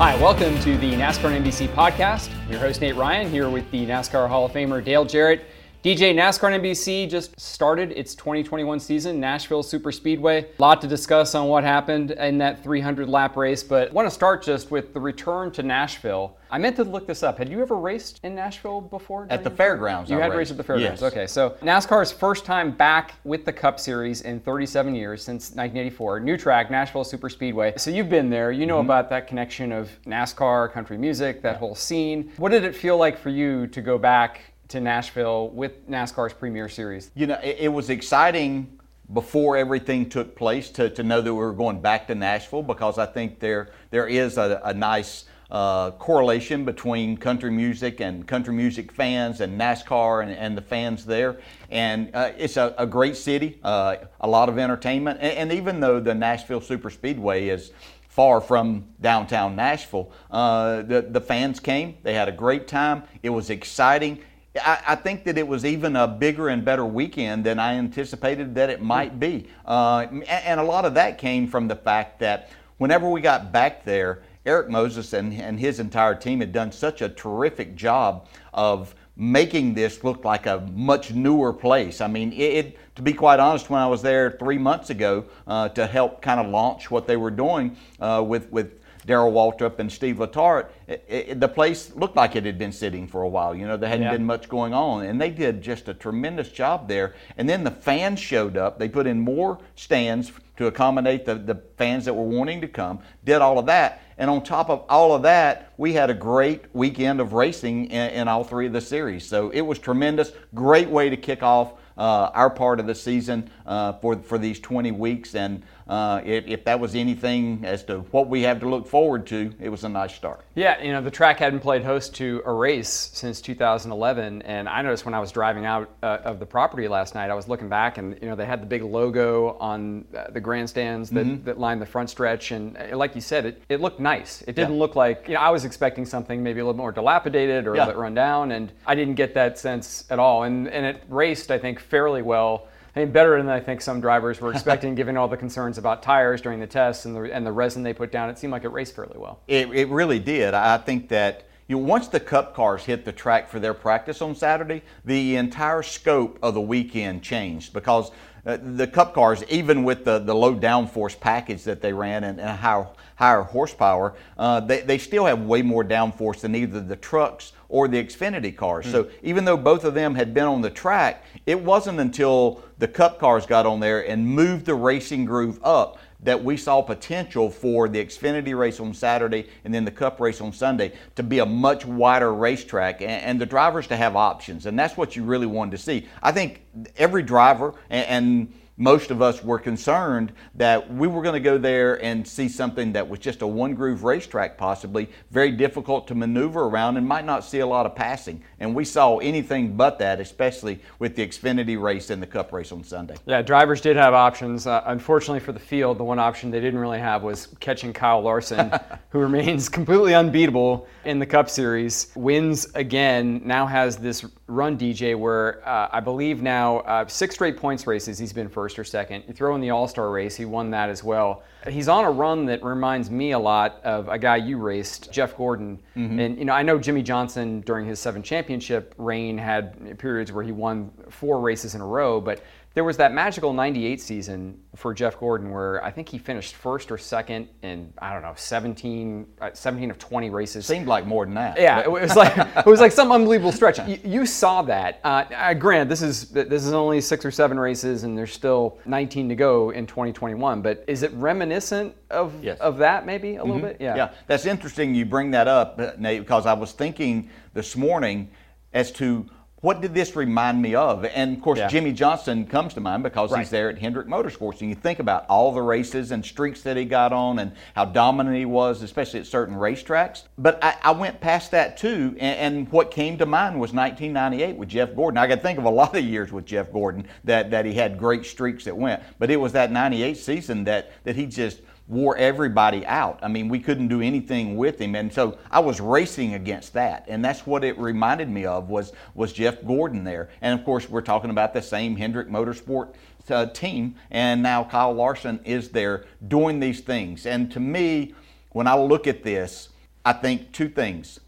Hi, welcome to the NASCAR NBC podcast. I'm your host, Nate Ryan, here with the NASCAR Hall of Famer Dale Jarrett. DJ NASCAR and NBC just started its 2021 season, Nashville Super Speedway. A lot to discuss on what happened in that 300 lap race, but I want to start just with the return to Nashville. I meant to look this up. Had you ever raced in Nashville before? At the fairgrounds. You I had raced. raced at the fairgrounds. Yes. Okay, so NASCAR's first time back with the Cup Series in 37 years since 1984. New track, Nashville Super Speedway. So you've been there. You know Mm-hmm. about that connection of NASCAR, country music, that whole scene. What did it feel like for you to go back to Nashville with NASCAR's Premier Series? You know, it, it was exciting before everything took place to, to know that we were going back to Nashville because I think there there is a, a nice uh, correlation between country music and country music fans and NASCAR and, and the fans there. And uh, it's a, a great city, uh, a lot of entertainment. And, and even though the Nashville Super Speedway is far from downtown Nashville. Uh, the, the fans came, they had a great time, it was exciting. I, I think that it was even a bigger and better weekend than I anticipated that it might be. Uh, and, and a lot of that came from the fact that whenever we got back there, Eric Moses and, and his entire team had done such a terrific job of making this look like a much newer place. I mean, it, it to be quite honest, when I was there three months ago uh, to help kind of launch what they were doing uh, with with Darrell Waltrip and Steve Letarte, it, it, the place looked like it had been sitting for a while. You know, there hadn't Yeah. been much going on, and they did just a tremendous job there. And then the fans showed up. They put in more stands to accommodate the, the fans that were wanting to come, did all of that. And on top of all of that, we had a great weekend of racing in, in all three of the series. So it was tremendous. Great way to kick off uh, our part of the season uh, for, for these 20 weeks. And uh, if, if that was anything as to what we have to look forward to, it was a nice start. Yeah, you know, the track hadn't played host to a race since 2011, and I noticed when I was driving out uh, of the property last night, I was looking back, and you know, they had the big logo on uh, the grandstands that, Mm-hmm. that lined the front stretch, and uh, like you said, it, it looked nice. It didn't Yeah. look like you know, I was expecting something maybe a little more dilapidated or a Yeah. little bit run down, and I didn't get that sense at all. And and it raced, I think, fairly well. I mean, better than I think some drivers were expecting, given all the concerns about tires during the tests and the and the resin they put down. It seemed like it raced fairly well. It, it really did. I think that you know, once the Cup cars hit the track for their practice on Saturday, the entire scope of the weekend changed because uh, the Cup cars, even with the, the low downforce package that they ran and, and higher, higher horsepower, uh, they, they still have way more downforce than either the trucks or the Xfinity cars. So hmm. even though both of them had been on the track, it wasn't until the Cup cars got on there and moved the racing groove up that we saw potential for the Xfinity race on Saturday and then the Cup race on Sunday to be a much wider racetrack and, and the drivers to have options. And that's what you really wanted to see. I think every driver and, and most of us were concerned that we were going to go there and see something that was just a one groove racetrack, possibly very difficult to maneuver around and might not see a lot of passing. And we saw anything but that, especially with the Xfinity race and the Cup race on Sunday. Yeah, drivers did have options. Uh, unfortunately for the field, the one option they didn't really have was catching Kyle Larson, who remains completely unbeatable in the Cup Series. Wins again, now has this run DJ where uh, I believe now uh, six straight points races he's been first or second. You throw in the All Star race, he won that as well. He's on a run that reminds me a lot of a guy you raced, Jeff Gordon. Mm-hmm. And you know, I know Jimmie Johnson during his seven championship reign had periods where he won four races in a row, but there was that magical 98 season for Jeff Gordon where I think he finished first or second in, I don't know, 17, uh, 17 of 20 races. Seemed like more than that. Yeah, it was like it was like some unbelievable stretch. You, you saw that. Uh, uh, granted, this is this is only six or seven races, and there's still 19 to go in 2021. But is it reminiscent of Yes. of that maybe a little bit? Yeah. Yeah, that's interesting you bring that up, uh, Nate, because I was thinking this morning as to what did this remind me of? And of course, Yeah. Jimmie Johnson comes to mind because Right. he's there at Hendrick Motorsports. And you think about all the races and streaks that he got on and how dominant he was, especially at certain racetracks. But I, I went past that too, and, and what came to mind was 1998 with Jeff Gordon. I could think of a lot of years with Jeff Gordon that, that he had great streaks that went, but it was that 98 season that, that he just wore everybody out. I mean, we couldn't do anything with him, and so I was racing against that, and that's what it reminded me of was was Jeff Gordon there. And of course, we're talking about the same Hendrick Motorsport uh, team, and now Kyle Larson is there doing these things. And to me, when I look at this, I think two things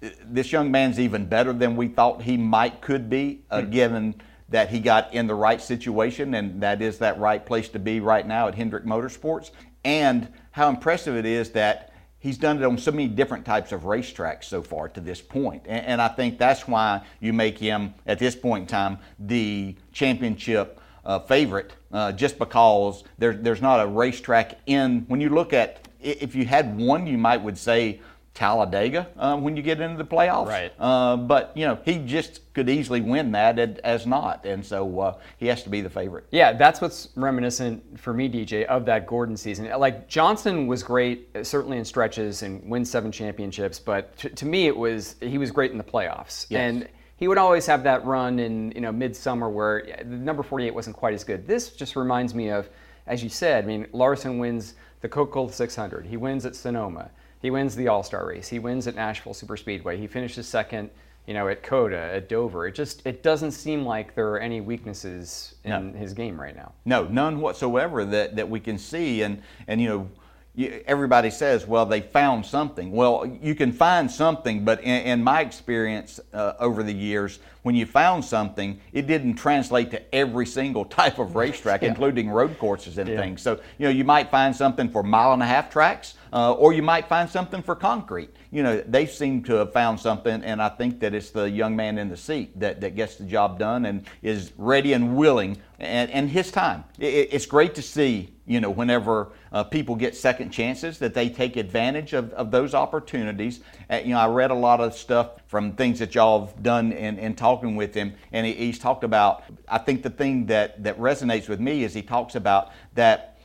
this young man's even better than we thought he might could be, uh, given that he got in the right situation, and that is that right place to be right now at Hendrick Motorsports. And how impressive it is that he's done it on so many different types of racetracks so far to this point. And, and I think that's why you make him, at this point in time, the championship uh, favorite, uh, just because there, there's not a racetrack in. When you look at, if you had one, you might would say Talladega uh, when you get into the playoffs. Right. Uh, but you know he just could easily win that as not, and so uh, he has to be the favorite. Yeah, that's what's reminiscent for me, DJ, of that Gordon season. Like Johnson was great, uh, certainly in stretches and wins seven championships, but to, to me, it was he was great in the playoffs. Yes. And he would always have that run in you know midsummer where the number 48 wasn't quite as good. This just reminds me of, as you said, I mean Larson wins the Coca-Cola 600. He wins at Sonoma. He wins the All-Star race. He wins at Nashville Superspeedway. He finishes second, you know, at COTA, at Dover. It just it doesn't seem like there are any weaknesses in his game right now. No, none whatsoever that, that we can see. And, and you know, you, everybody says, well, they found something. Well, you can find something, but in, in my experience uh, over the years, when you found something, it didn't translate to every single type of racetrack, including road courses and things. So, you know, you might find something for mile and a half tracks, uh, or you might find something for concrete. You know, they seem to have found something, and I think that it's the young man in the seat that, that gets the job done and is ready and willing, and, and his time. It, it's great to see, you know, whenever uh, people get second chances, that they take advantage of, of those opportunities. Uh, you know, I read a lot of stuff from things that y'all have done in, in talking with him, and he, he's talked about, I think the thing that, that resonates with me is he talks about that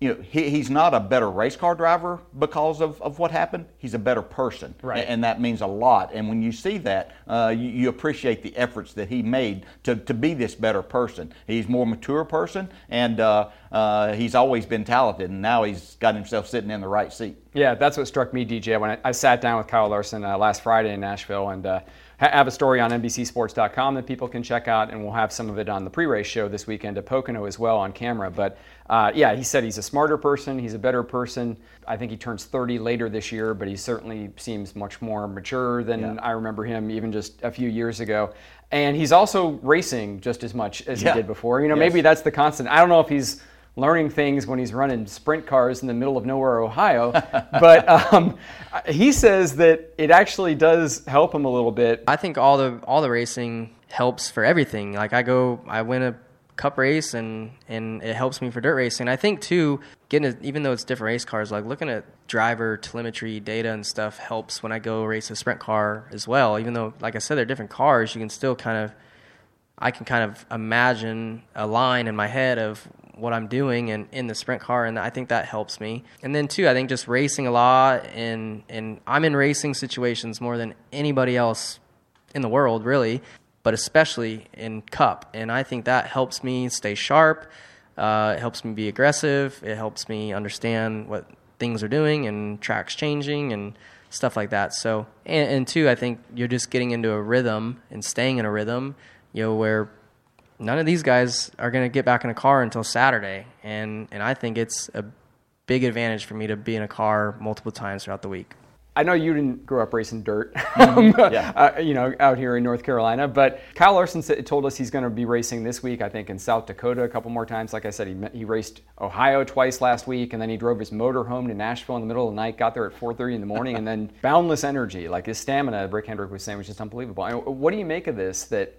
you know, he, he's not a better race car driver because of, of what happened. He's a better person. Right. And that means a lot. And when you see that, uh, you, you appreciate the efforts that he made to, to be this better person. He's more mature person, and uh, uh, he's always been talented, and now he's got himself sitting in the right seat. Yeah, that's what struck me, DJ, when I, I sat down with Kyle Larson uh, last Friday in Nashville and uh, have a story on NBCSports.com that people can check out, and we'll have some of it on the pre-race show this weekend at Pocono as well on camera. But uh, yeah, he said he's a smarter person, he's a better person. I think he turns 30 later this year, but he certainly seems much more mature than I remember him even just a few years ago. And he's also racing just as much as Yeah. he did before. You know, Yes. maybe that's the constant. I don't know if he's learning things when he's running sprint cars in the middle of nowhere, Ohio. but um, he says that it actually does help him a little bit. I think all the all the racing helps for everything. Like I go, I win a cup race, and and it helps me for dirt racing. I think too, getting a, even though it's different race cars, like looking at driver telemetry data and stuff helps when I go race a sprint car as well. Even though, like I said, they're different cars, you can still kind of I can kind of imagine a line in my head of what I'm doing and in the sprint car, and I think that helps me. And then too, I think just racing a lot, and and I'm in racing situations more than anybody else in the world, really, but especially in Cup, and I think that helps me stay sharp. Uh, it helps me be aggressive. It helps me understand what things are doing and tracks changing and stuff like that. So, and, and two, I think you're just getting into a rhythm and staying in a rhythm, you know, where none of these guys are going to get back in a car until Saturday, and and I think it's a big advantage for me to be in a car multiple times throughout the week. I know you didn't grow up racing dirt, Mm-hmm. yeah. uh, you know, out here in North Carolina, but Kyle Larson said, told us he's going to be racing this week, I think, in South Dakota a couple more times. Like I said, he, he raced Ohio twice last week, and then he drove his motor home to Nashville in the middle of the night, got there at 4.30 in the morning, and then boundless energy. Like his stamina, Rick Hendrick was saying, was just unbelievable. I mean, what do you make of this, that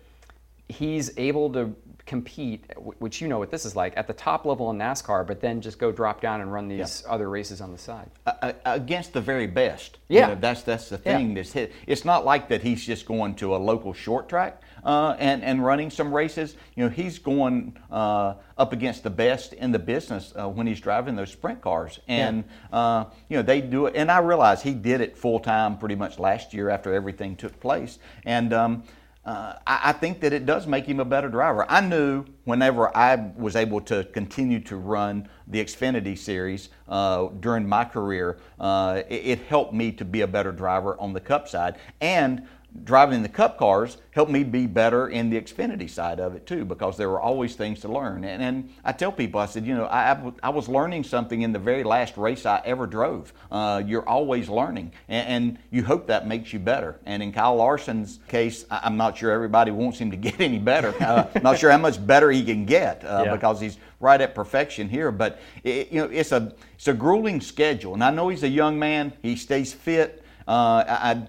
he's able to compete, which you know what this is like, at the top level in NASCAR, but then just go drop down and run these yeah. other races on the side. Uh, against the very best. Yeah. You know, that's, that's the thing. Yeah. That's hit. It's not like that he's just going to a local short track uh, and, and running some races. You know, he's going uh, up against the best in the business uh, when he's driving those sprint cars. And, yeah. Uh, you know, they do it. And I realize he did it full time pretty much last year after everything took place. And, um, uh, I, I, think that it does make him a better driver. I knew whenever I was able to continue to run the Xfinity series uh, during my career, uh, it, it, helped me to be a better driver on the Cup side. And driving the cup cars helped me be better in the Xfinity side of it too, because there were always things to learn. And, and I tell people, I said, you know, I, I, was learning something in the very last race I ever drove. Uh, you're always learning, and, and, you hope that makes you better. And in Kyle Larson's case, I, am not sure everybody wants him to get any better. Uh, not sure how much better he can get uh, yeah. because he's right at perfection here. But it, you know, it's a it's a grueling schedule, and I know he's a young man. He stays fit. Uh, I,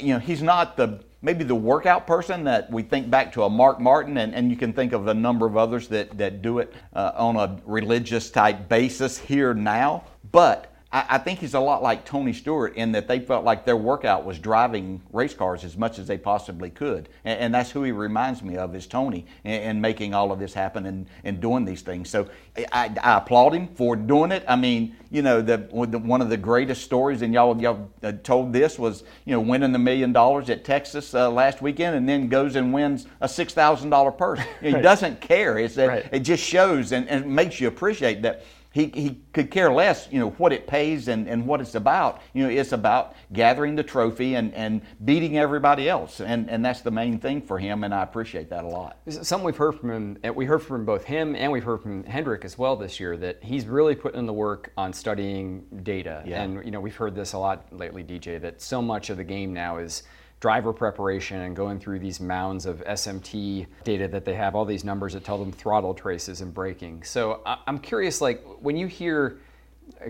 you know, he's not the maybe the workout person that we think back to a Mark Martin, and, and you can think of a number of others that, that do it uh, on a religious type basis here now. But I, I, think he's a lot like Tony Stewart in that they felt like their workout was driving race cars as much as they possibly could. And, and that's who he reminds me of is Tony and, making all of this happen and, and doing these things. So I, I, applaud him for doing it. I mean, you know, the, one of the greatest stories, and y'all, y'all uh, told this, was, you know, winning the million dollars at Texas uh, last weekend and then goes and wins a $6,000 purse. He doesn't care. It's that, right. It just shows and, and makes you appreciate that he, he could care less, you know, what it pays and, and what it's about. You know, it's about gathering the trophy and, and beating everybody else. And, and that's the main thing for him, and I appreciate that a lot. Something we've heard from him, we heard from both him and we've heard from Hendrick as well this year, that he's really putting in the work on studying data. Yeah. And, you know, we've heard this a lot lately, DJ, that so much of the game now is – driver preparation and going through these mounds of SMT data that they have, all these numbers that tell them throttle traces and braking. So I'm curious, like when you hear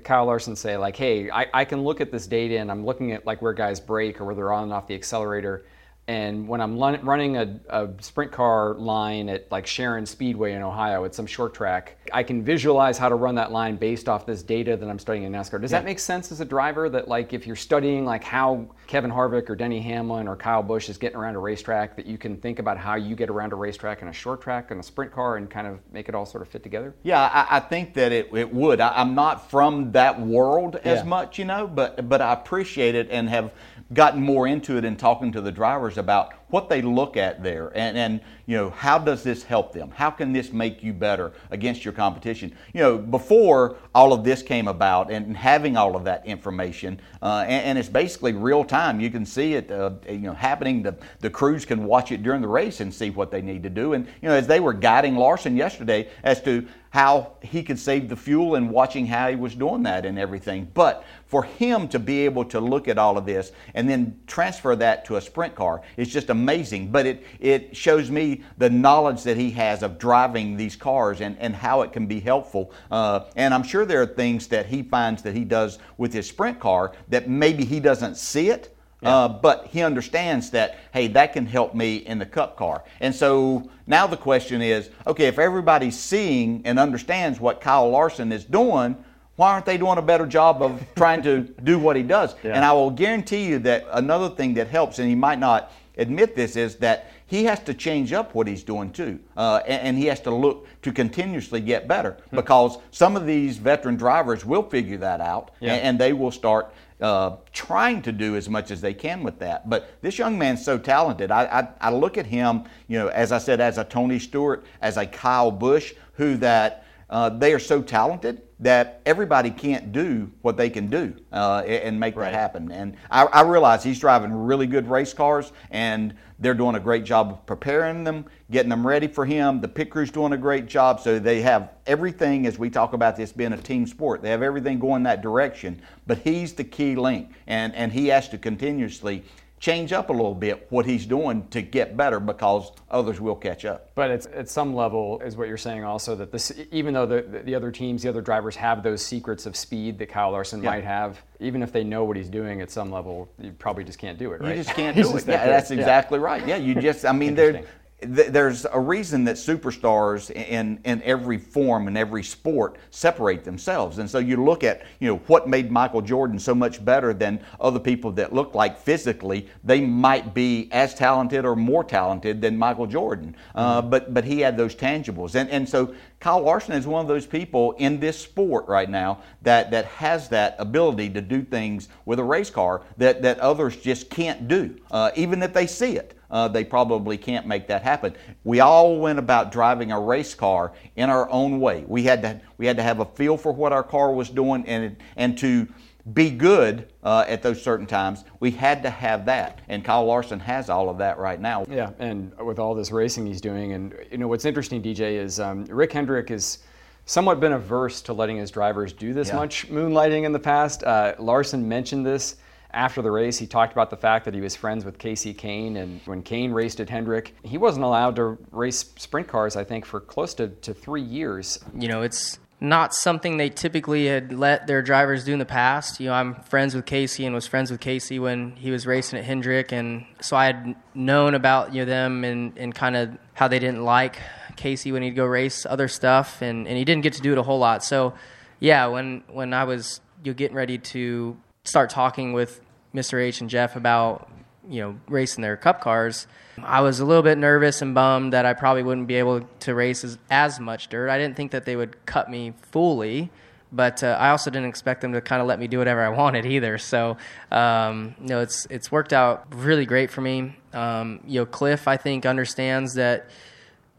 Kyle Larson say, like, hey, I, I can look at this data and I'm looking at like where guys brake or where they're on and off the accelerator and when I'm running a, a, sprint car line at like Sharon Speedway in Ohio at some short track, I can visualize how to run that line based off this data that I'm studying in NASCAR. Does yeah. that make sense as a driver that like if you're studying like how Kevin Harvick or Denny Hamlin or Kyle Busch is getting around a racetrack, that you can think about how you get around a racetrack in a short track and a sprint car and kind of make it all sort of fit together? Yeah, I, I think that it, it would. I, am not from that world as yeah. much, you know, but but I appreciate it and have gotten more into it and talking to the drivers about what they look at there and, and you know how does this help them? How can this make you better against your competition? You know before all of this came about and having all of that information uh, and, and, it's basically real time. You can see it uh, you know happening. The, the crews can watch it during the race and see what they need to do. And you know as they were guiding larson yesterday as to how he could save the fuel and watching how he was doing that and everything. But for him to be able to look at all of this and then transfer that to a sprint car is just amazing. But it, it shows me the knowledge that he has of driving these cars and, and how it can be helpful. Uh, and I'm sure there are things that he finds that he does with his sprint car that maybe he doesn't see it yeah. Uh, but he understands that, hey, that can help me in the cup car. And so now the question is okay, if everybody's seeing and understands what Kyle Larson is doing, why aren't they doing a better job of trying to do what he does? Yeah. And I will guarantee you that another thing that helps, and he might not admit this, is that he has to change up what he's doing too. Uh, and, and, he has to look to continuously get better hmm. because some of these veteran drivers will figure that out yeah. and, and, they will start uh, trying to do as much as they can with that. But this young man's so talented. I, I, I, look at him, you know, as I said, as a Tony Stewart, as a Kyle Busch, who that uh, they are so talented that everybody can't do what they can do uh, and make Right. that happen. And I, I realize he's driving really good race cars, and they're doing a great job of preparing them, getting them ready for him. The pit crew's doing a great job, so they have everything. As we talk about this being a team sport, they have everything going that direction. But he's the key link, and and he has to continuously change up a little bit what he's doing to get better because others will catch up. But it's at some level, is what you're saying also that this, even though the, the other teams, the other drivers have those secrets of speed that Kyle Larson Yeah. might have, even if they know what he's doing at some level, you probably just can't do it, right? You just can't do it. Yeah, that's Yeah. exactly right. Yeah, you just, I mean, there. Th- there's a reason that superstars in, in every form and every sport separate themselves. And so you look at, you know, what made Michael Jordan so much better than other people that look like physically, they might be as talented or more talented than Michael Jordan. Uh, but, but he had those tangibles. And, and so Kyle Larson is one of those people in this sport right now that, that has that ability to do things with a race car that, that others just can't do, uh, even if they see it. Uh, they probably can't make that happen. We all went about driving a race car in our own way. We had to we had to have a feel for what our car was doing, and and to be good uh, at those certain times, we had to have that. And Kyle Larson has all of that right now. Yeah, and with all this racing he's doing, and you know what's interesting, DJ, is um, Rick Hendrick has somewhat been averse to letting his drivers do this Yeah. much moonlighting in the past. Uh, Larson mentioned this after the race. He talked about the fact that he was friends with Kasey Kahne, and when Kahne raced at Hendrick, he wasn't allowed to race sprint cars. I think for close to, to three years. you know, it's not something they typically had let their drivers do in the past. You know, I'm friends with Kasey and was friends with Kasey when he was racing at Hendrick, and so I had known about you know them and, and kind of how they didn't like Kasey when he'd go race other stuff, and, and he didn't get to do it a whole lot. So, yeah, when when I was you know, getting ready to start talking with Mr. H and Jeff about you know racing their cup cars i was a little bit nervous and bummed that i probably wouldn't be able to race as, as much dirt i didn't think that they would cut me fully but uh, i also didn't expect them to kind of let me do whatever i wanted either so um, you know it's it's worked out really great for me um, you know cliff i think understands that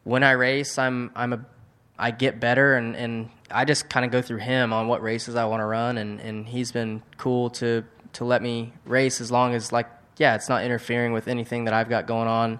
when I race, I'm I'm a I get better and, and I just kind of go through him on what races I want to run and, and he's been cool to to let me race as long as like yeah it's not interfering with anything that I've got going on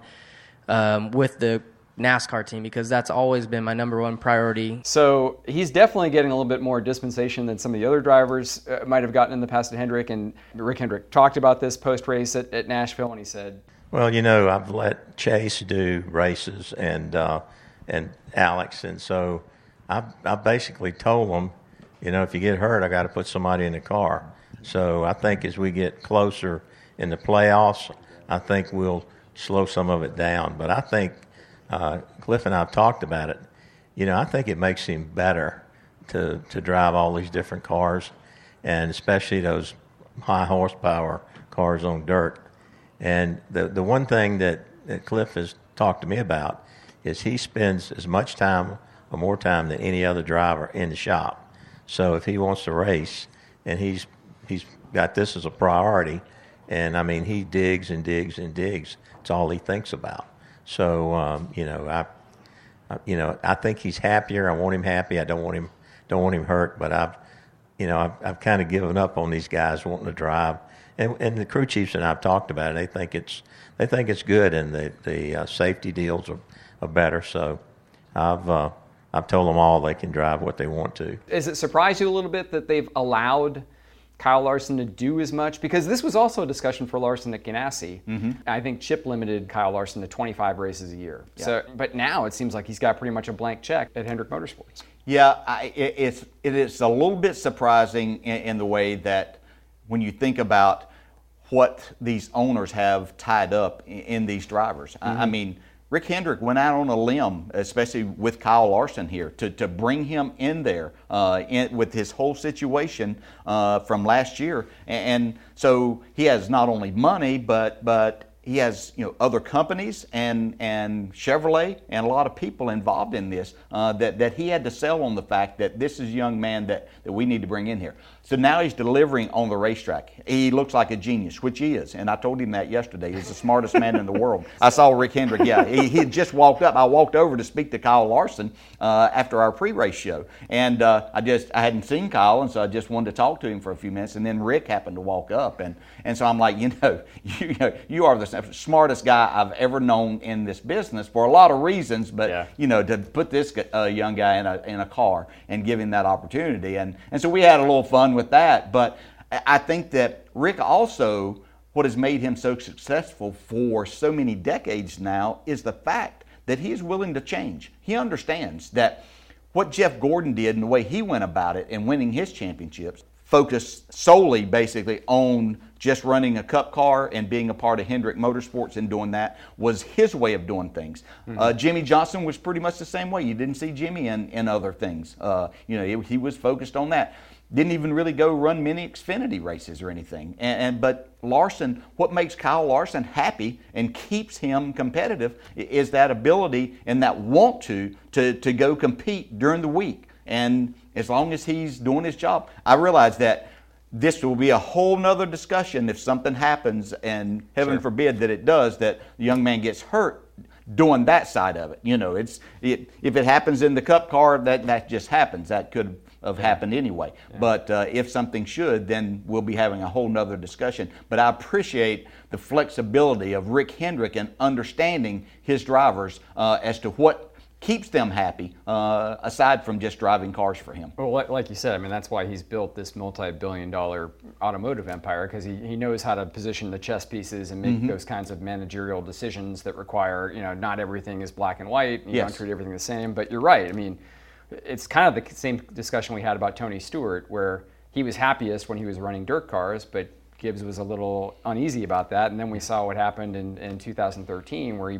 um, with the NASCAR team because that's always been my number one priority. So he's definitely getting a little bit more dispensation than some of the other drivers uh, might have gotten in the past at Hendrick. And Rick Hendrick talked about this post race at, at Nashville, and he said, Well, you know, I've let Chase do races and uh, and Alex, and so I I basically told them, you know, if you get hurt, I got to put somebody in the car. So I think as we get closer in the playoffs, I think we'll slow some of it down. But I think uh, Cliff and I've talked about it. You know, I think it makes him better to to drive all these different cars, and especially those high horsepower cars on dirt. And the the one thing that, that Cliff has talked to me about is he spends as much time or more time than any other driver in the shop. So if he wants to race and he's got this as a priority, and I mean he digs and digs and digs. It's all he thinks about. So um, you know I, I you know I think he's happier. I want him happy. I don't want him don't want him hurt. But I've you know I've, I've kind of given up on these guys wanting to drive. And, and the crew chiefs and I've talked about it. They think it's they think it's good, and the the uh, safety deals are, are better. So I've uh, I've told them all they can drive what they want to. Does it surprise you a little bit that they've allowed Kyle Larson to do as much? Because this was also a discussion for Larson at Ganassi. Mm-hmm. I think Chip limited Kyle Larson to 25 races a year. So, but now it seems like he's got pretty much a blank check at Hendrick Motorsports. Yeah, I, it, it's it is a little bit surprising in, in the way that when you think about what these owners have tied up in, in these drivers. I, I mean, Rick Hendrick went out on a limb, especially with Kyle Larson here, to, to bring him in there uh, in, with his whole situation uh, from last year. And, and so he has not only money, but but he has you know other companies and and Chevrolet and a lot of people involved in this uh, that that he had to sell on the fact that this is a young man that that we need to bring in here. So now he's delivering on the racetrack. He looks like a genius, which he is. And I told him that yesterday. He's the smartest man in the world. I saw Rick Hendrick. Yeah, he, he had just walked up. I walked over to speak to Kyle Larson uh, after our pre-race show, and uh, I just I hadn't seen Kyle, and so I just wanted to talk to him for a few minutes. And then Rick happened to walk up, and and so I'm like, you know, you, you are the smartest guy I've ever known in this business for a lot of reasons, but yeah. you know, to put this uh, young guy in a in a car and give him that opportunity, and and so we had a little fun with that. But I think that Rick also, what has made him so successful for so many decades now is the fact that he is willing to change. He understands that what Jeff Gordon did and the way he went about it and winning his championships focused solely basically on just running a cup car and being a part of Hendrick Motorsports and doing that was his way of doing things. Mm-hmm. Uh, Jimmie Johnson was pretty much the same way. You didn't see Jimmie in, in other things. Uh, you know, he, he was focused on that didn't even really go run many Xfinity races or anything. And, and, but Larson, what makes Kyle Larson happy and keeps him competitive is that ability and that want to to to go compete during the week. And as long as he's doing his job, I realize that this will be a whole nother discussion if something happens and heaven sure. forbid that it does that the young man gets hurt doing that side of it. You know, it's it, if it happens in the cup car, that that just happens. That could have happened anyway. Yeah. But uh, if something should, then we'll be having a whole nother discussion. But I appreciate the flexibility of Rick Hendrick and understanding his drivers uh, as to what keeps them happy uh, aside from just driving cars for him. Well, like you said, I mean, that's why he's built this multi billion dollar automotive empire because he, he knows how to position the chess pieces and make mm-hmm. those kinds of managerial decisions that require, you know, not everything is black and white. You yes. don't treat everything the same. But you're right. I mean, it's kind of the same discussion we had about Tony Stewart, where he was happiest when he was running dirt cars, but Gibbs was a little uneasy about that. And then we saw what happened in, in 2013, where he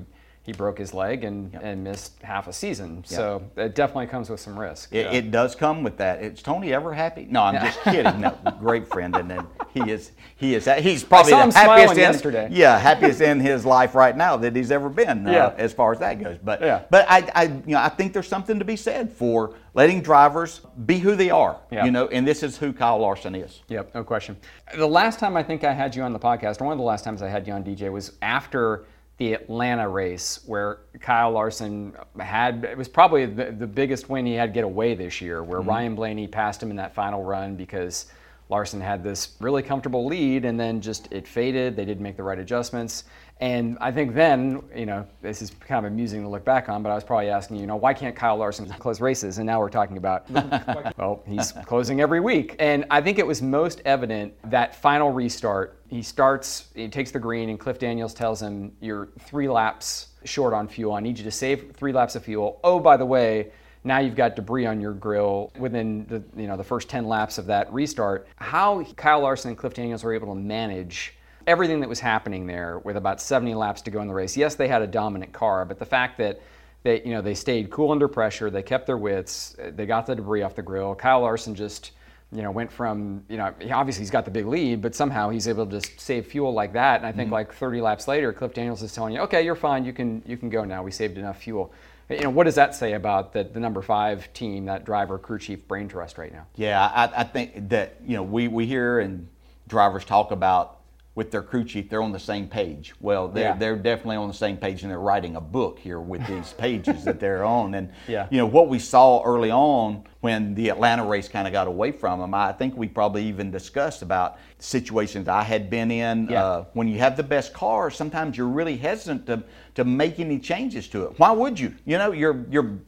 he broke his leg and, yep. and missed half a season. Yep. So it definitely comes with some risk. It, it, does come with that. Is Tony ever happy? No, I'm just kidding. No, great friend, and then he is he is he's probably the happiest in, yesterday. Yeah, happiest in his life right now that he's ever been. Uh, yeah. as far as that goes. But yeah. but I, I you know I think there's something to be said for letting drivers be who they are. Yeah. You know, and this is who Kyle Larson is. Yep, no question. The last time I think I had you on the podcast, or one of the last times I had you on DJ was after the Atlanta race where Kyle Larson had it was probably the, the biggest win he had get away this year where mm-hmm. Ryan Blaney passed him in that final run because Larson had this really comfortable lead and then just it faded they didn't make the right adjustments and I think then, you know, this is kind of amusing to look back on, but I was probably asking you, you know, why can't Kyle Larson close races? And now we're talking about, well, he's closing every week. And I think it was most evident that final restart. He starts, he takes the green, and Cliff Daniels tells him, You're three laps short on fuel. I need you to save three laps of fuel. Oh, by the way, now you've got debris on your grill within the you know the first 10 laps of that restart. How Kyle Larson and Cliff Daniels were able to manage everything that was happening there with about 70 laps to go in the race. Yes, they had a dominant car, but the fact that they, you know, they stayed cool under pressure, they kept their wits, they got the debris off the grill. Kyle Larson just, you know, went from, you know, obviously he's got the big lead, but somehow he's able to just save fuel like that. And I think mm-hmm. like 30 laps later, Cliff Daniels is telling you, okay, you're fine, you can you can go now. We saved enough fuel. You know, what does that say about the, the number five team, that driver, crew chief, brain trust right now? Yeah, I, I think that you know we we hear and drivers talk about with their crew chief, they're on the same page. Well, they're, yeah. they're definitely on the same page and they're writing a book here with these pages that they're on. And, yeah. you know, what we saw early on when the Atlanta race kind of got away from them, I think we probably even discussed about situations I had been in. Yeah. Uh, when you have the best car, sometimes you're really hesitant to, to make any changes to it. Why would you? You know, you're, you're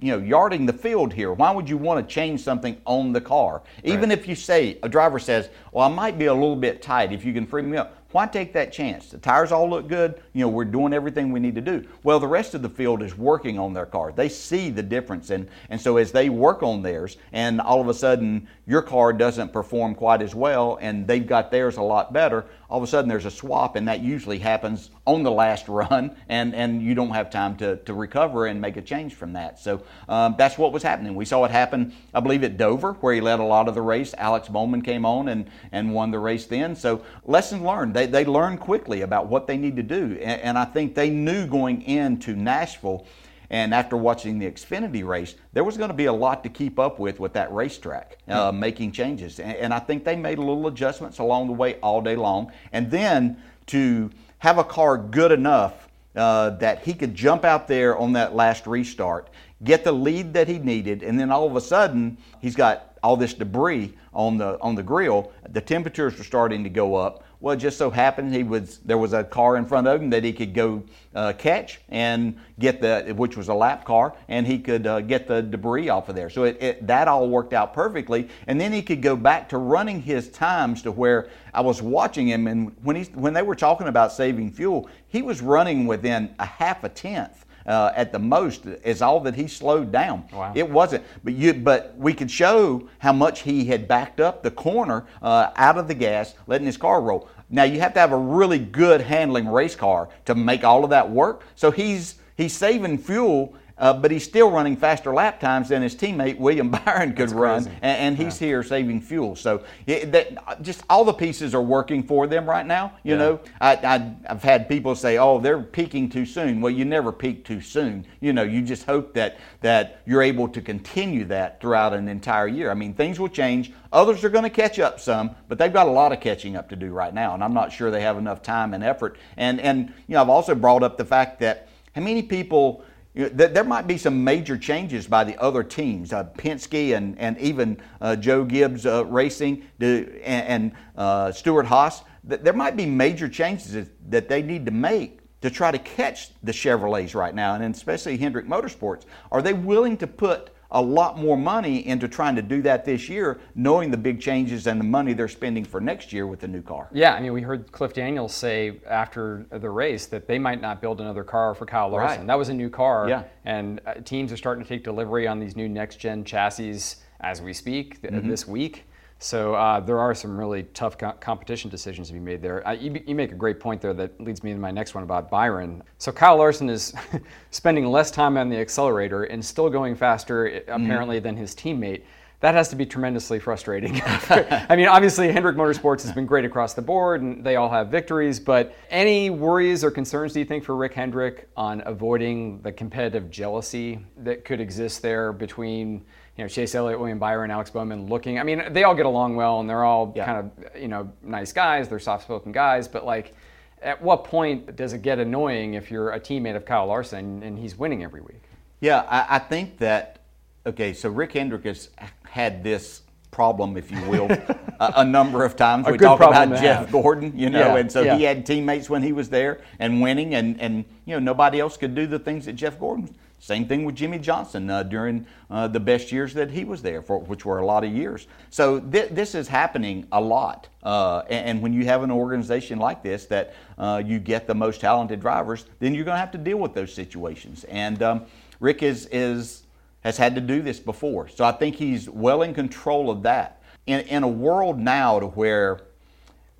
you know, yarding the field here. Why would you want to change something on the car? Even right. if you say, a driver says, well, I might be a little bit tight if you can free me up. Why take that chance? The tires all look good. You know, we're doing everything we need to do. Well, the rest of the field is working on their car. They see the difference. And, and so as they work on theirs, and all of a sudden your car doesn't perform quite as well, and they've got theirs a lot better, all of a sudden there's a swap, and that usually happens on the last run, and, and you don't have time to, to recover and make a change from that. So um, that's what was happening. We saw it happen, I believe, at Dover, where he led a lot of the race. Alex Bowman came on and, and won the race then. So lessons learned They, they learn quickly about what they need to do. And, and I think they knew going into Nashville and after watching the Xfinity race, there was going to be a lot to keep up with with that racetrack, uh, mm making changes. And, and I think they made a little adjustments along the way all day long. And then to have a car good enough uh, that he could jump out there on that last restart, get the lead that he needed, and then all of a sudden he's got all this debris on the on the grill. The temperatures were starting to go up. Well, it just so happened he was there was a car in front of him that he could go uh, catch and get the which was a lap car, and he could uh, get the debris off of there. So it, it, that all worked out perfectly, and then he could go back to running his times to where I was watching him, and when he when they were talking about saving fuel, he was running within a half a tenth uh, at the most is all that he slowed down. Wow. It wasn't, but you, but we could show how much he had backed up the corner uh, out of the gas, letting his car roll. Now you have to have a really good handling race car to make all of that work. So he's he's saving fuel uh, but he's still running faster lap times than his teammate William Byron could run, and, and, he's yeah. here saving fuel. So it, that, just all the pieces are working for them right now. You yeah. know, I, I, I've had people say, "Oh, they're peaking too soon." Well, you never peak too soon. You know, you just hope that that you're able to continue that throughout an entire year. I mean, things will change. Others are going to catch up some, but they've got a lot of catching up to do right now, and I'm not sure they have enough time and effort. And and you know, I've also brought up the fact that how many people you know, there might be some major changes by the other teams, uh, Penske and, and even uh, Joe Gibbs uh, Racing and, and uh, Stewart-Haas. There might be major changes that they need to make to try to catch the Chevrolets right now, and especially Hendrick Motorsports. Are they willing to put a lot more money into trying to do that this year, knowing the big changes and the money they're spending for next year with the new car. Yeah, I mean, we heard Cliff Daniels say after the race that they might not build another car for Kyle Larson. Right. That was a new car, yeah. and uh, teams are starting to take delivery on these new next gen chassis as we speak th- mm-hmm. this week. So uh, there are some really tough co- competition decisions to be made there. Uh, you, you, make a great point there that leads me to my next one about Byron. So Kyle Larson is spending less time on the accelerator and still going faster, mm-hmm. apparently, than his teammate. That has to be tremendously frustrating. I mean, obviously, Hendrick Motorsports has been great across the board, and they all have victories. But any worries or concerns do you think for Rick Hendrick on avoiding the competitive jealousy that could exist there between? you know, Chase Elliott, William Byron, Alex Bowman looking. I mean, they all get along well and they're all yeah. kind of, you know, nice guys. They're soft spoken guys. But, like, at what point does it get annoying if you're a teammate of Kyle Larson and he's winning every week? Yeah, I, I think that, okay, so Rick Hendrick has had this problem, if you will, a, a, number of times. A we talk about Jeff have. Gordon, you know, yeah, and so yeah. he had teammates when he was there and winning, and, and you know nobody else could do the things that Jeff Gordon same thing with Jimmie Johnson uh, during uh, the best years that he was there, for, which were a lot of years. So th- this is happening a lot. Uh, and, and, when you have an organization like this that uh, you get the most talented drivers, then you're going to have to deal with those situations. And um, Rick is, is, has had to do this before. So I think he's well in control of that. In, in a world now to where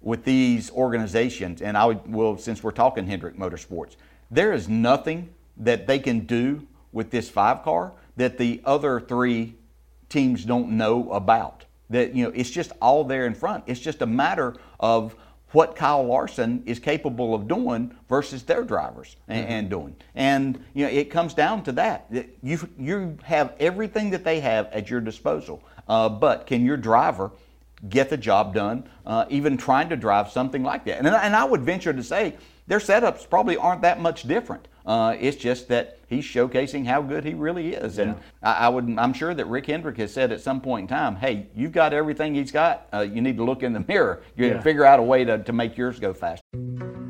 with these organizations, and I will, since we're talking Hendrick Motorsports, there is nothing that they can do with this five car that the other three teams don't know about. That you know, it's just all there in front. It's just a matter of what Kyle Larson is capable of doing versus their drivers and, mm-hmm. and, doing. And you know, it comes down to that. You you have everything that they have at your disposal, uh, but can your driver get the job done? Uh, even trying to drive something like that. And and I would venture to say their setups probably aren't that much different. Uh, it's just that he's showcasing how good he really is, and I, I, would. I'm sure that Rick Hendrick has said at some point in time, "Hey, you've got everything he's got. Uh, you need to look in the mirror. You need yeah. figure out a way to, to make yours go faster."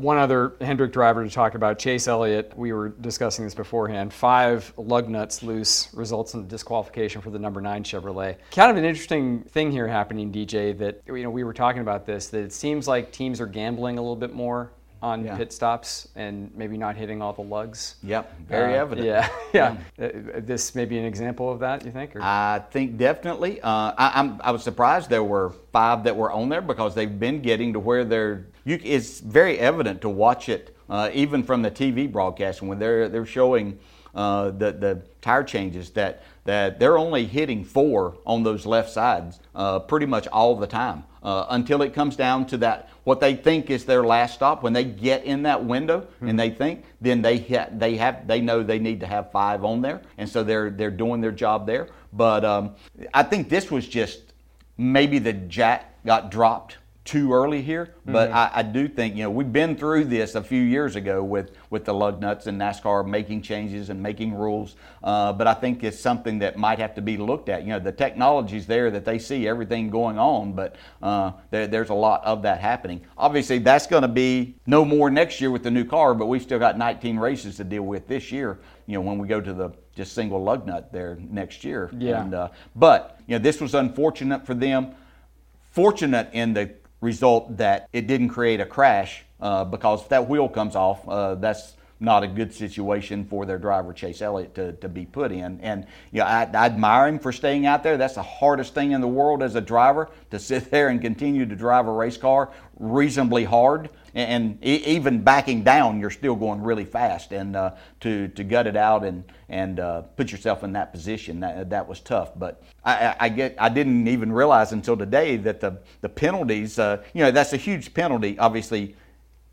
One other Hendrick driver to talk about, Chase Elliott. We were discussing this beforehand. Five lug nuts loose results in disqualification for the number nine Chevrolet. Kind of an interesting thing here happening, DJ. That you know we were talking about this. That it seems like teams are gambling a little bit more on Yeah. pit stops and maybe not hitting all the lugs. Yep, very Uh, evident. Yeah, yeah. Uh, This may be an example of that. You think? Or? I think definitely. Uh, I, I'm, I was surprised there were five that were on there because they've been getting to where they're. You, it's very evident to watch it, uh, even from the TV broadcast when they're they're showing uh, the the tire changes that that they're only hitting four on those left sides uh, pretty much all the time uh, until it comes down to that what they think is their last stop. When they get in that window and they think then they hit, they have they know they need to have five on there. And so they're they're doing their job there. But um, I think this was just maybe the jack got dropped too early here, but I, I do think you know we've been through this a few years ago with with the lug nuts and NASCAR making changes and making rules. Uh, but I think it's something that might have to be looked at. You know, the technology's there that they see everything going on, but uh, there, there's a lot of that happening. Obviously, that's going to be no more next year with the new car, but we've still got 19 races to deal with this year. You know, when we go to the just single lug nut there next year. Yeah. And, uh, but you know, this was unfortunate for them fortunate in the result that it didn't create a crash uh, because if that wheel comes off, uh, that's not a good situation for their driver Chase Elliott to, to be put in. And you know, I, I admire him for staying out there. That's the hardest thing in the world as a driver to sit there and continue to drive a race car reasonably hard. And even backing down, you're still going really fast. And uh, to, to gut it out and, and uh, put yourself in that position, that, that was tough. But I, I- I get I didn't even realize until today that the the penalties, uh, you know, that's a huge penalty. Obviously,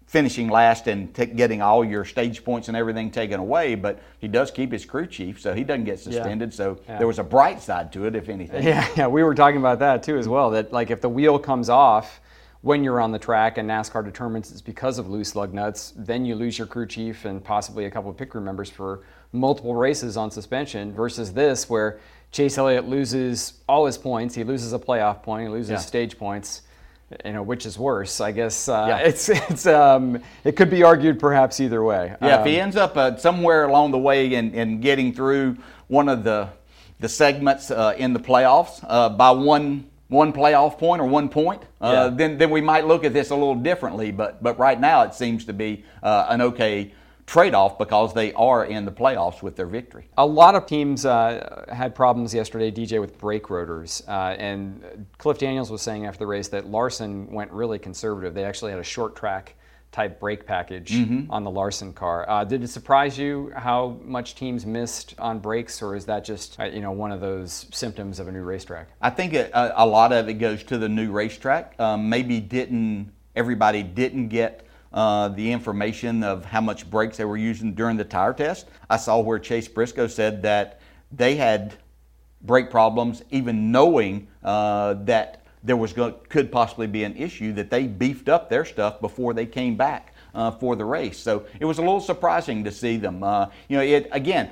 finishing last and ta getting all your stage points and everything taken away. But he does keep his crew chief, so he doesn't get suspended. So Yeah. there was a bright side to it, if anything. Yeah, yeah, we were talking about that too as well. That like if the wheel comes off when you're on the track and NASCAR determines it's because of loose lug nuts, then you lose your crew chief and possibly a couple of pit crew members for multiple races on suspension. Versus this, where Chase Elliott loses all his points, he loses a playoff point, he loses Yeah. stage points. You know, which is worse? I guess uh, Yeah. it's it's um, it could be argued perhaps either way. Yeah, if he Um, ends up uh, somewhere along the way in, in getting through one of the the segments uh, in the playoffs uh, by one one playoff point or one point, uh, Yeah. then then we might look at this a little differently. But but right now it seems to be uh, an okay trade-off because they are in the playoffs with their victory. A lot of teams uh, had problems yesterday, DJ, with brake rotors. Uh, and Cliff Daniels was saying after the race that Larson went really conservative. They actually had a short track type brake package on the Larson car. Uh, did it surprise you how much teams missed on brakes, or is that just uh, you know one of those symptoms of a new racetrack? I think a, a, a lot of it goes to the new racetrack. Um, maybe didn't everybody didn't get uh, the information of how much brakes they were using during the tire test. I saw where Chase Briscoe said that they had brake problems, even knowing uh, that there was go- could possibly be an issue. That they beefed up their stuff before they came back uh, for the race. So it was a little surprising to see them. Uh, you know, it again.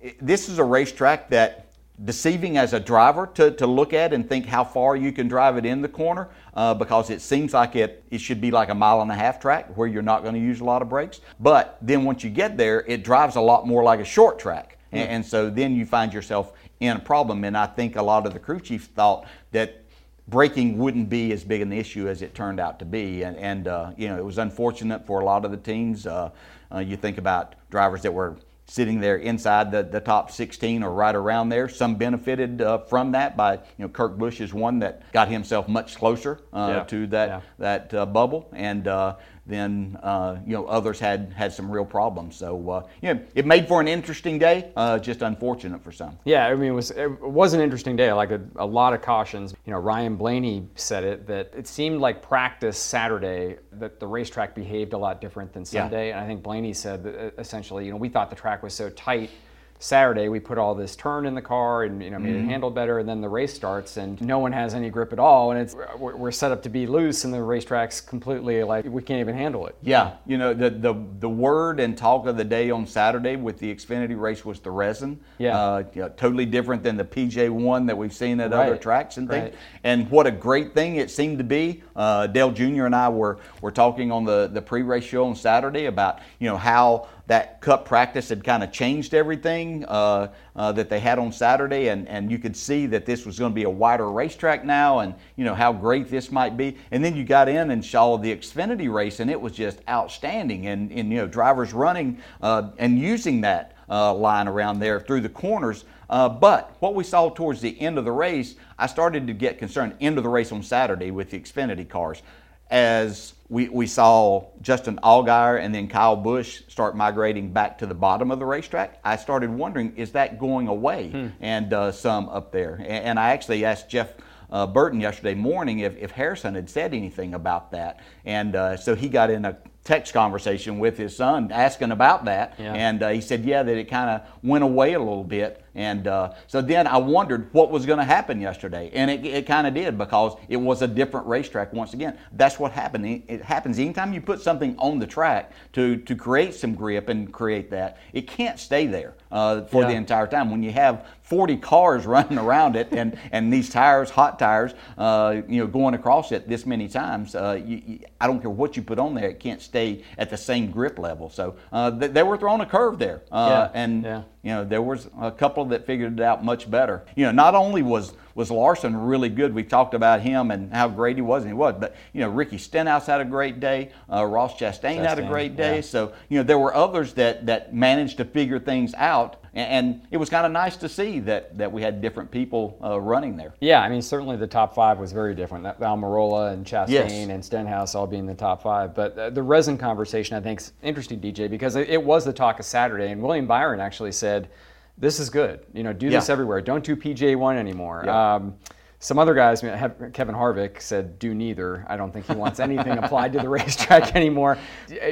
it- This is a racetrack that deceiving as a driver to, to look at and think how far you can drive it in the corner uh, because it seems like it, it should be like a mile and a half track where you're not going to use a lot of brakes. But then once you get there, it drives a lot more like a short track. And, and so then you find yourself in a problem. And I think a lot of the crew chiefs thought that braking wouldn't be as big an issue as it turned out to be. And, and uh, you know, it was unfortunate for a lot of the teams. Uh, uh, you think about drivers that were sitting there inside the, the top 16 or right around there. Some benefited uh, from that by, you know, Kurt Busch is one that got himself much closer uh, Yeah. to that, Yeah. that uh, bubble. And uh, then uh, you know others had had some real problems. So uh, you know, it made for an interesting day, uh, just unfortunate for some. Yeah, I mean, it was it was an interesting day. Like a, a lot of cautions. You know, Ryan Blaney said it that it seemed like practice Saturday that the racetrack behaved a lot different than Sunday, yeah. and I think Blaney said that uh, essentially, you know, we thought the track was so tight Saturday we put all this turn in the car and you know made mm-hmm. it handle better, and then the race starts and no one has any grip at all, and it's we're set up to be loose, and the racetrack's completely like we can't even handle it. Yeah, you know the the the word and talk of the day on Saturday with the Xfinity race was the resin. Yeah, uh, you know, totally different than the PJ one that we've seen at right. other tracks and things. Right. And what a great thing it seemed to be. Uh, Dale Jr. and I were were talking on the the pre-race show on Saturday about you know how that cup practice had kind of changed everything uh, uh, that they had on Saturday, and, and you could see that this was going to be a wider racetrack now, and you know how great this might be. And then you got in and saw the Xfinity race, and it was just outstanding. And, and you know drivers running uh, and using that uh, line around there through the corners. Uh, but what we saw towards the end of the race, I started to get concerned. End of the race on Saturday with the Xfinity cars as we, we saw Justin Allgaier and then Kyle Busch start migrating back to the bottom of the racetrack, I started wondering, is that going away? Hmm. And uh, some up there. And, and, I actually asked Jeff uh, Burton yesterday morning if, if Harrison had said anything about that. And uh, so he got in a text conversation with his son asking about that. Yeah. And uh, he said, yeah, that it kind of went away a little bit. And uh, so then I wondered what was going to happen yesterday. And it, it kind of did because it was a different racetrack once again. That's what happened. It happens anytime you put something on the track to, to create some grip and create that, it can't stay there uh, for yeah. the entire time. When you have 40 cars running around it and, and these tires, hot tires, uh, you know, going across it this many times, uh, you, you, I don't care what you put on there, it can't stay at the same grip level. So uh, they, they were throwing a curve there. Uh, yeah. And, yeah. you know, there was a couple that figured it out much better. You know, not only was was Larson really good. We talked about him and how great he was, and he was. But you know, Ricky Stenhouse had a great day. Uh, Ross Chastain, Chastain, had a great day. Yeah. So you know, there were others that that managed to figure things out, and, and it was kind of nice to see that that we had different people uh, running there. Yeah, I mean, certainly the top five was very different. Almirola and Chastain yes. and Stenhouse all being the top five. But uh, the resin conversation, I think, is interesting, DJ, because it was the talk of Saturday, and William Byron actually said this is good. You know, do this yeah. everywhere. Don't do PJ1 anymore. Yeah. Um, some other guys, Kevin Harvick said, do neither. I don't think he wants anything applied to the racetrack anymore.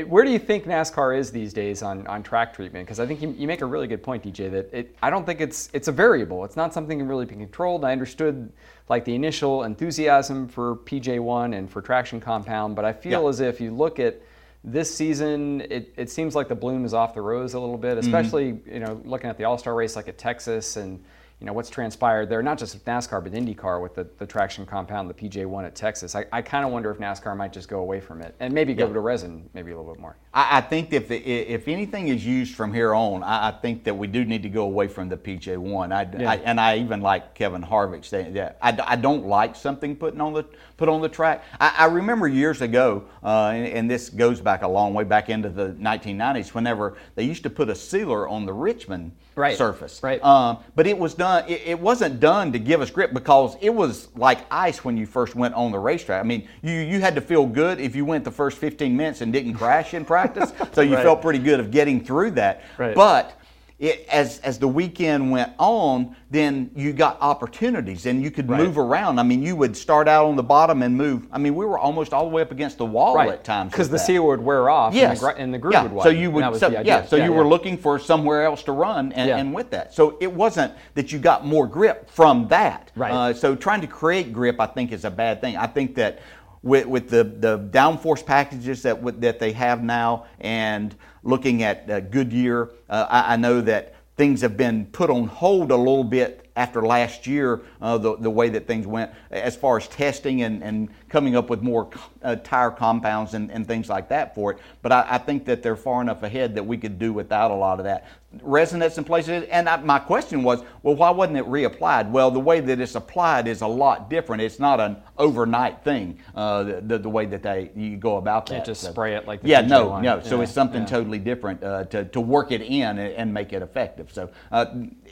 Where do you think NASCAR is these days on, on track treatment? Because I think you, you, make a really good point, DJ, that it, I don't think it's it's a variable. It's not something that can really be controlled. I understood like the initial enthusiasm for PJ1 and for traction compound, but I feel yeah. as if you look at this season, it, it seems like the bloom is off the rose a little bit, mm-hmm. especially mm-hmm. you know looking at the All Star race like at Texas and you know what's transpired there, not just with NASCAR but IndyCar with the, the traction compound, the PJ1 at Texas. I, I kind of wonder if NASCAR might just go away from it and maybe go yeah. to resin maybe a little bit more. I, I think if the, if anything is used from here on, I, I, think that we do need to go away from the PJ1. I, yeah. and I even like Kevin Harvick saying that I, I don't like something putting on the put on the track. I, remember years ago, uh, and, and this goes back a long way back into the 1990s, whenever they used to put a sealer on the Richmond right. surface. Right. Um, but it was done. It, it, wasn't done to give us grip because it was like ice when you first went on the racetrack. I mean, you you had to feel good if you went the first 15 minutes and didn't crash in practice. so you right. felt pretty good of getting through that. Right. But it, as as the weekend went on, then you got opportunities and you could right. move around. I mean, you would start out on the bottom and move. I mean, we were almost all the way up against the wall right. at times because the that. seal would wear off. Yes. and the, and the groove yeah. would widen. So you would, so, yeah. So yeah, you yeah. were looking for somewhere else to run, and, Yeah. and with that, so it wasn't that you got more grip from that. Right. Uh, so trying to create grip, I think, is a bad thing. I think that with, with the, the downforce packages that that they have now, and looking at uh, Goodyear, uh, I, I know that things have been put on hold a little bit after last year, uh, the, the way that things went as far as testing and, and coming up with more uh, tire compounds and, and things like that for it. But I, I, think that they're far enough ahead that we could do without a lot of that. Resonance in places, and I, my question was, well, why wasn't it reapplied? Well, the way that it's applied is a lot different. It's not an overnight thing, uh, the, the, way that they you go about Can't that. just so, spray it like the yeah, no, one. no. So Yeah, it's something yeah. totally different uh, to, to work it in and, and make it effective. So uh,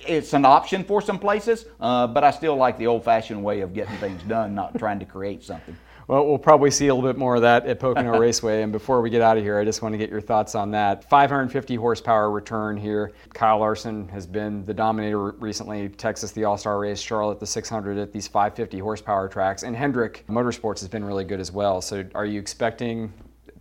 it's an option for some places, uh, but I still like the old-fashioned way of getting things done, not trying to create something. Well, we'll probably see a little bit more of that at Pocono Raceway. And before we get out of here, I just want to get your thoughts on that. 550 horsepower return here. Kyle Larson has been the dominator recently. Texas, the All Star race, Charlotte, the 600 at these 550 horsepower tracks. And Hendrick Motorsports has been really good as well. So are you expecting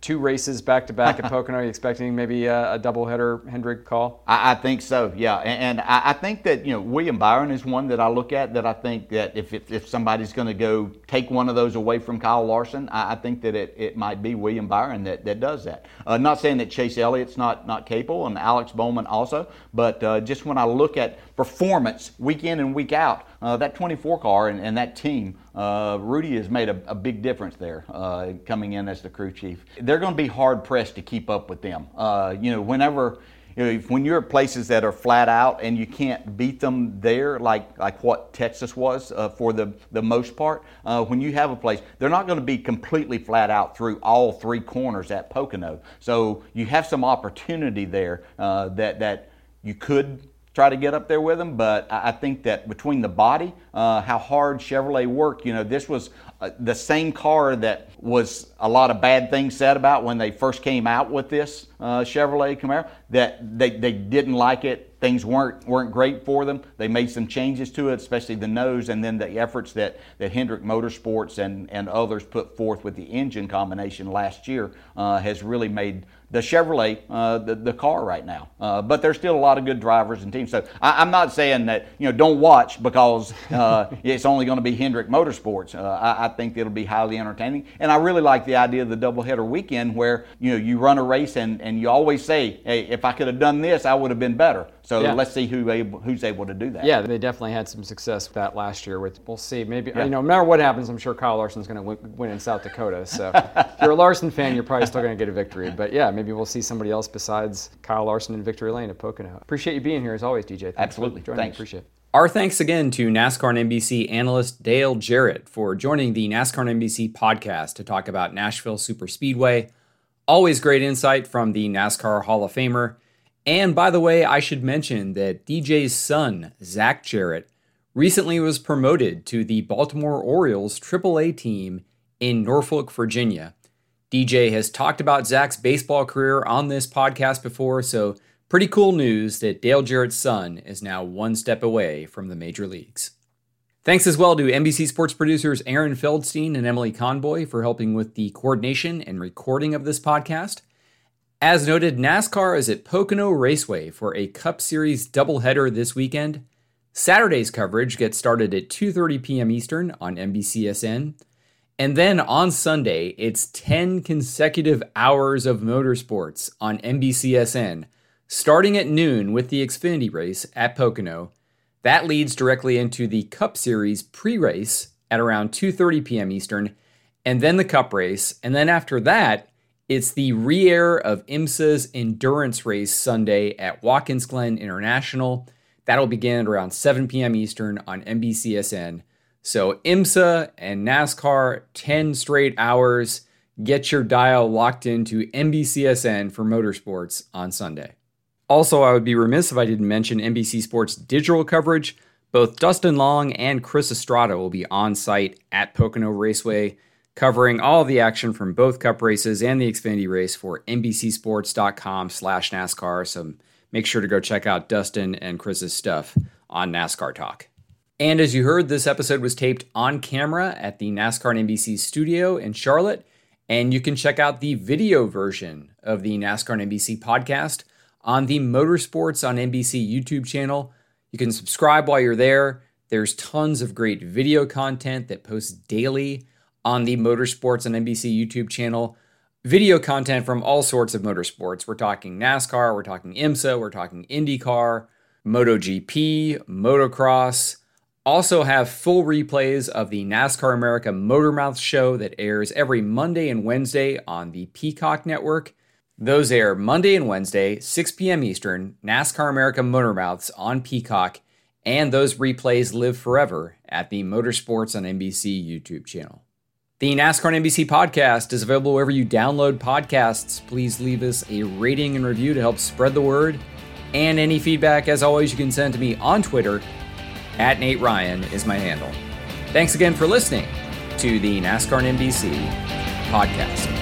two races back to back at Pocono. Are you expecting maybe a, a doubleheader Hendrick call? I, I, think so. Yeah, and, and I, I, think that you know William Byron is one that I look at that I think that if if, if somebody's going to go take one of those away from Kyle Larson, I, I, think that it, it might be William Byron that, that does that. Uh, not saying that Chase Elliott's not not capable and Alex Bowman also, but uh, just when I look at performance week in and week out, uh, that 24 car and, and that team uh, Rudy has made a, a big difference there uh, coming in as the crew chief. They're going to be hard pressed to keep up with them. Uh, you know, whenever you know, when you're at places that are flat out and you can't beat them there, like like what Texas was uh, for the the most part, uh, when you have a place, they're not going to be completely flat out through all three corners at Pocono. So you have some opportunity there uh, that that you could try to get up there with them. But I think that between the body, uh, how hard Chevrolet worked, you know, this was uh, the same car that was a lot of bad things said about when they first came out with this uh, Chevrolet Camaro. That they, they didn't like it. Things weren't weren't great for them. They made some changes to it, especially the nose, and then the efforts that, that Hendrick Motorsports and, and others put forth with the engine combination last year uh, has really made the Chevrolet, uh, the, the car right now. Uh, but there's still a lot of good drivers and teams. So I, am not saying that, you know, don't watch because uh, it's only going to be Hendrick Motorsports. Uh, I, I, think it'll be highly entertaining. And I really like the idea of the doubleheader weekend where, you know, you run a race and, and you always say, hey, if I could have done this, I would have been better. So yeah. let's see who able, who's able to do that. Yeah, they definitely had some success with that last year. With we'll see. Maybe yeah. you know, no matter what happens, I'm sure Kyle Larson's going to win, win, in South Dakota. So if you're a Larson fan, you're probably still going to get a victory. But yeah, maybe we'll see somebody else besides Kyle Larson and victory lane at Pocono. Appreciate you being here as always, DJ. Thanks Absolutely. For Thanks. Me. Appreciate it. Our thanks again to NASCAR and NBC analyst Dale Jarrett for joining the NASCAR and NBC podcast to talk about Nashville Super Speedway. Always great insight from the NASCAR Hall of Famer. And by the way, I should mention that DJ's son, Zach Jarrett, recently was promoted to the Baltimore Orioles AAA team in Norfolk, Virginia. DJ has talked about Zach's baseball career on this podcast before, so pretty cool news that Dale Jarrett's son is now one step away from the major leagues. Thanks as well to NBC Sports producers Aaron Feldstein and Emily Conboy for helping with the coordination and recording of this podcast. As noted, NASCAR is at Pocono Raceway for a Cup Series doubleheader this weekend. Saturday's coverage gets started at 2:30 p.m. Eastern on NBCSN, and then on Sunday, it's 10 consecutive hours of motorsports on NBCSN, starting at noon with the Xfinity race at Pocono. That leads directly into the Cup Series pre-race at around 2:30 p.m. Eastern, and then the Cup race, and then after that, it's the re-air of IMSA's endurance race Sunday at Watkins Glen International. That'll begin at around 7 p.m. Eastern on NBCSN. So IMSA and NASCAR, 10 straight hours. Get your dial locked into NBCSN for motorsports on Sunday. Also, I would be remiss if I didn't mention NBC Sports digital coverage. Both Dustin Long and Chris Estrada will be on site at Pocono Raceway covering all the action from both Cup races and the Xfinity race for NBCSports.com slash NASCAR. So make sure to go check out Dustin and Chris's stuff on NASCAR Talk. And as you heard, this episode was taped on camera at the NASCAR and NBC studio in Charlotte. And you can check out the video version of the NASCAR and NBC podcast on the Motorsports on NBC YouTube channel. You can subscribe while you're there. There's tons of great video content that posts daily on the Motorsports on NBC YouTube channel. Video content from all sorts of motorsports. We're talking NASCAR, we're talking IMSA, we're talking IndyCar, MotoGP, motocross. Also have full replays of the NASCAR America Motormouth show that airs every Monday and Wednesday on the Peacock Network. Those air Monday and Wednesday, 6 p.m. Eastern, NASCAR America Motormouths on Peacock, and those replays live forever at the Motorsports on NBC YouTube channel. The NASCAR and NBC podcast is available wherever you download podcasts. Please leave us a rating and review to help spread the word. And any feedback, as always, you can send to me on Twitter. At Nate Ryan is my handle. Thanks again for listening, to the NASCAR NBC podcast.